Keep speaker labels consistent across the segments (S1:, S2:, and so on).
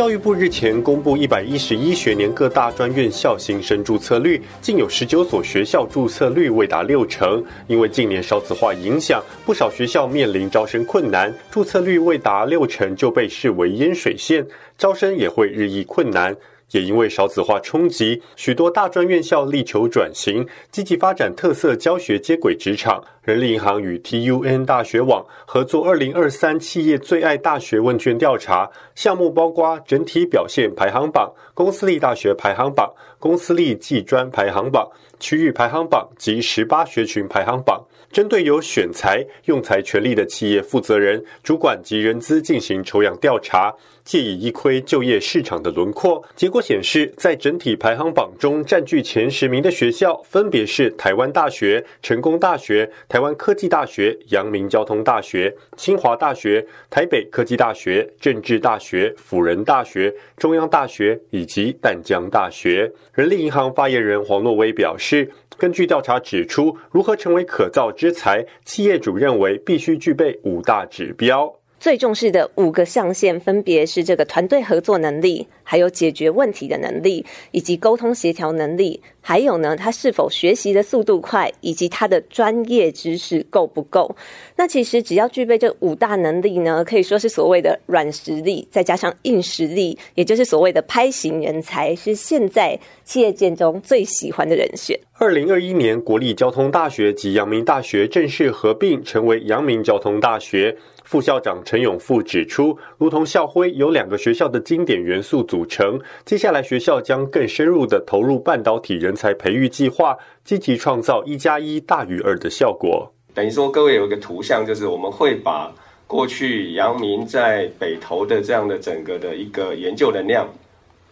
S1: 教育部日前公布一百一十一学年各大专院校新生注册率，竟有十九所学校注册率未达六成。因为近年少子化影响，不少学校面临招生困难，注册率未达六成就被视为淹水线，招生也会日益困难。也因为少子化冲击，许多大专院校力求转型，积极发展特色教学，接轨职场。人力银行与 TUN 大学网合作，二零二三企业最爱大学问卷调查项目，包括整体表现排行榜、公司立大学排行榜、公司立技专排行榜、区域排行榜及十八学群排行榜。针对有选才、用才权利的企业负责人、主管及人资进行抽样调查，借以一窥就业市场的轮廓。结果显示，在整体排行榜中占据前十名的学校，分别是台湾大学、成功大学、台台湾科技大学、阳明交通大学、清华大学、台北科技大学、政治大学、辅仁大学、中央大学以及淡江大学。人力银行发言人黄诺威表示。根据调查指出，如何成为可造之才，企业主认为必须具备五大指标。
S2: 最重视的五个象限分别是这个团队合作能力，还有解决问题的能力，以及沟通协调能力，还有呢，他是否学习的速度快，以及他的专业知识够不够。那其实只要具备这五大能力呢，可以说是所谓的软实力，再加上硬实力，也就是所谓的拍型人才，是现在企业界中最喜欢的人选。
S1: 二零二一年，国立交通大学及阳明大学正式合并，成为阳明交通大学。副校长陈永富指出，如同校徽由两个学校的经典元素组成，接下来学校将更深入的投入半导体人才培育计划，积极创造一加一大于二的效果。
S3: 等于说，各位有一个图像，就是我们会把过去阳明在北投的这样的整个的一个研究能量，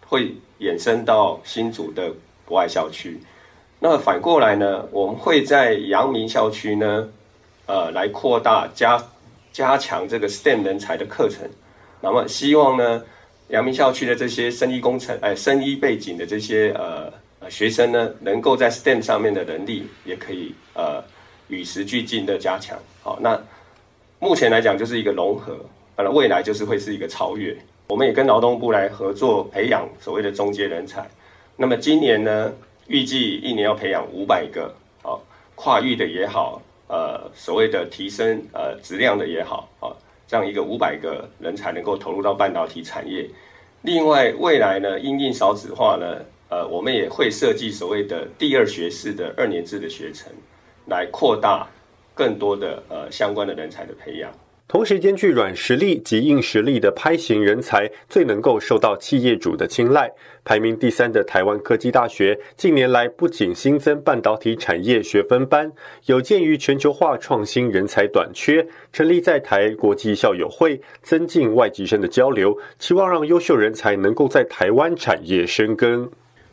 S3: 会衍生到新竹的国外校区。那反过来呢，我们会在阳明校区呢，呃，来扩大加。加强这个 STEM 人才的课程，那么希望呢，阳明校区的这些生医工程、哎，生医背景的这些呃学生呢，能够在 STEM 上面的能力也可以呃与时俱进的加强。好，那目前来讲就是一个融合，那未来就是会是一个超越。我们也跟劳动部来合作培养所谓的中阶人才。那么今年呢，预计一年要培养五百个，好，跨域的也好。呃，所谓的提升呃质量的也好啊，这样一个五百个人才能够投入到半导体产业。另外，未来呢，因应少子化呢，呃，我们也会设计所谓的第二学士的二年制的学程，来扩大更多的呃相关的人才的培养。
S1: 同时兼具软实力及硬实力的拍型人才，最能够受到企业主的青睐。排名第三的台湾科技大学，近年来不仅新增半导体产业学分班，有鉴于全球化创新人才短缺，成立在台国际校友会，增进外籍生的交流，期望让优秀人才能够在台湾产业生根。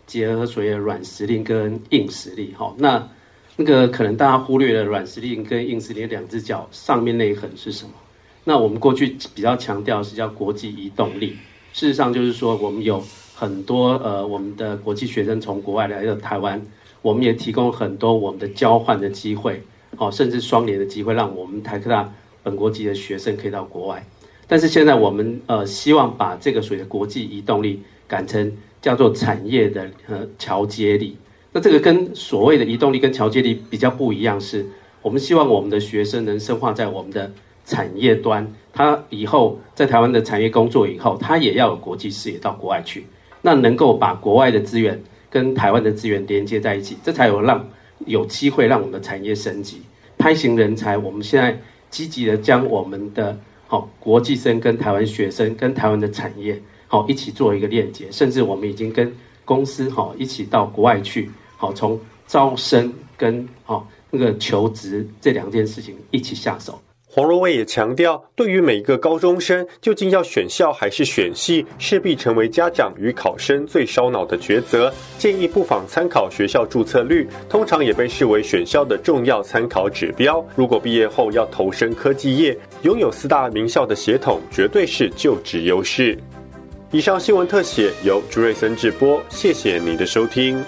S4: 结合所谓的软实力跟硬实力，哈，那那个可能大家忽略了软实力跟硬实力两只脚上面那一横是什么？那我们过去比较强调是叫国际移动力，事实上就是说我们有很多呃我们的国际学生从国外来到台湾，我们也提供很多我们的交换的机会，哦，甚至双联的机会，让我们台科大本国籍的学生可以到国外。但是现在我们呃希望把这个所谓的国际移动力改成叫做产业的呃桥接力。那这个跟所谓的移动力跟桥接力比较不一样，是我们希望我们的学生能深化在我们的。产业端，他以后在台湾的产业工作以后，他也要有国际视野到国外去，那能够把国外的资源跟台湾的资源连接在一起，这才有让有机会让我们的产业升级。拍型人才，我们现在积极的将我们的好国际生跟台湾学生跟台湾的产业好一起做一个链接，甚至我们已经跟公司好一起到国外去，好从招生跟好那个求职这两件事情一起下手。
S1: 黄若薇也强调，对于每一个高中生究竟要选校还是选系，势必成为家长与考生最烧脑的抉择。建议不妨参考学校注册率，通常也被视为选校的重要参考指标。如果毕业后要投身科技业，拥有四大名校的血统，绝对是就职优势。以上新闻特写由朱瑞森直播，谢谢你的收听。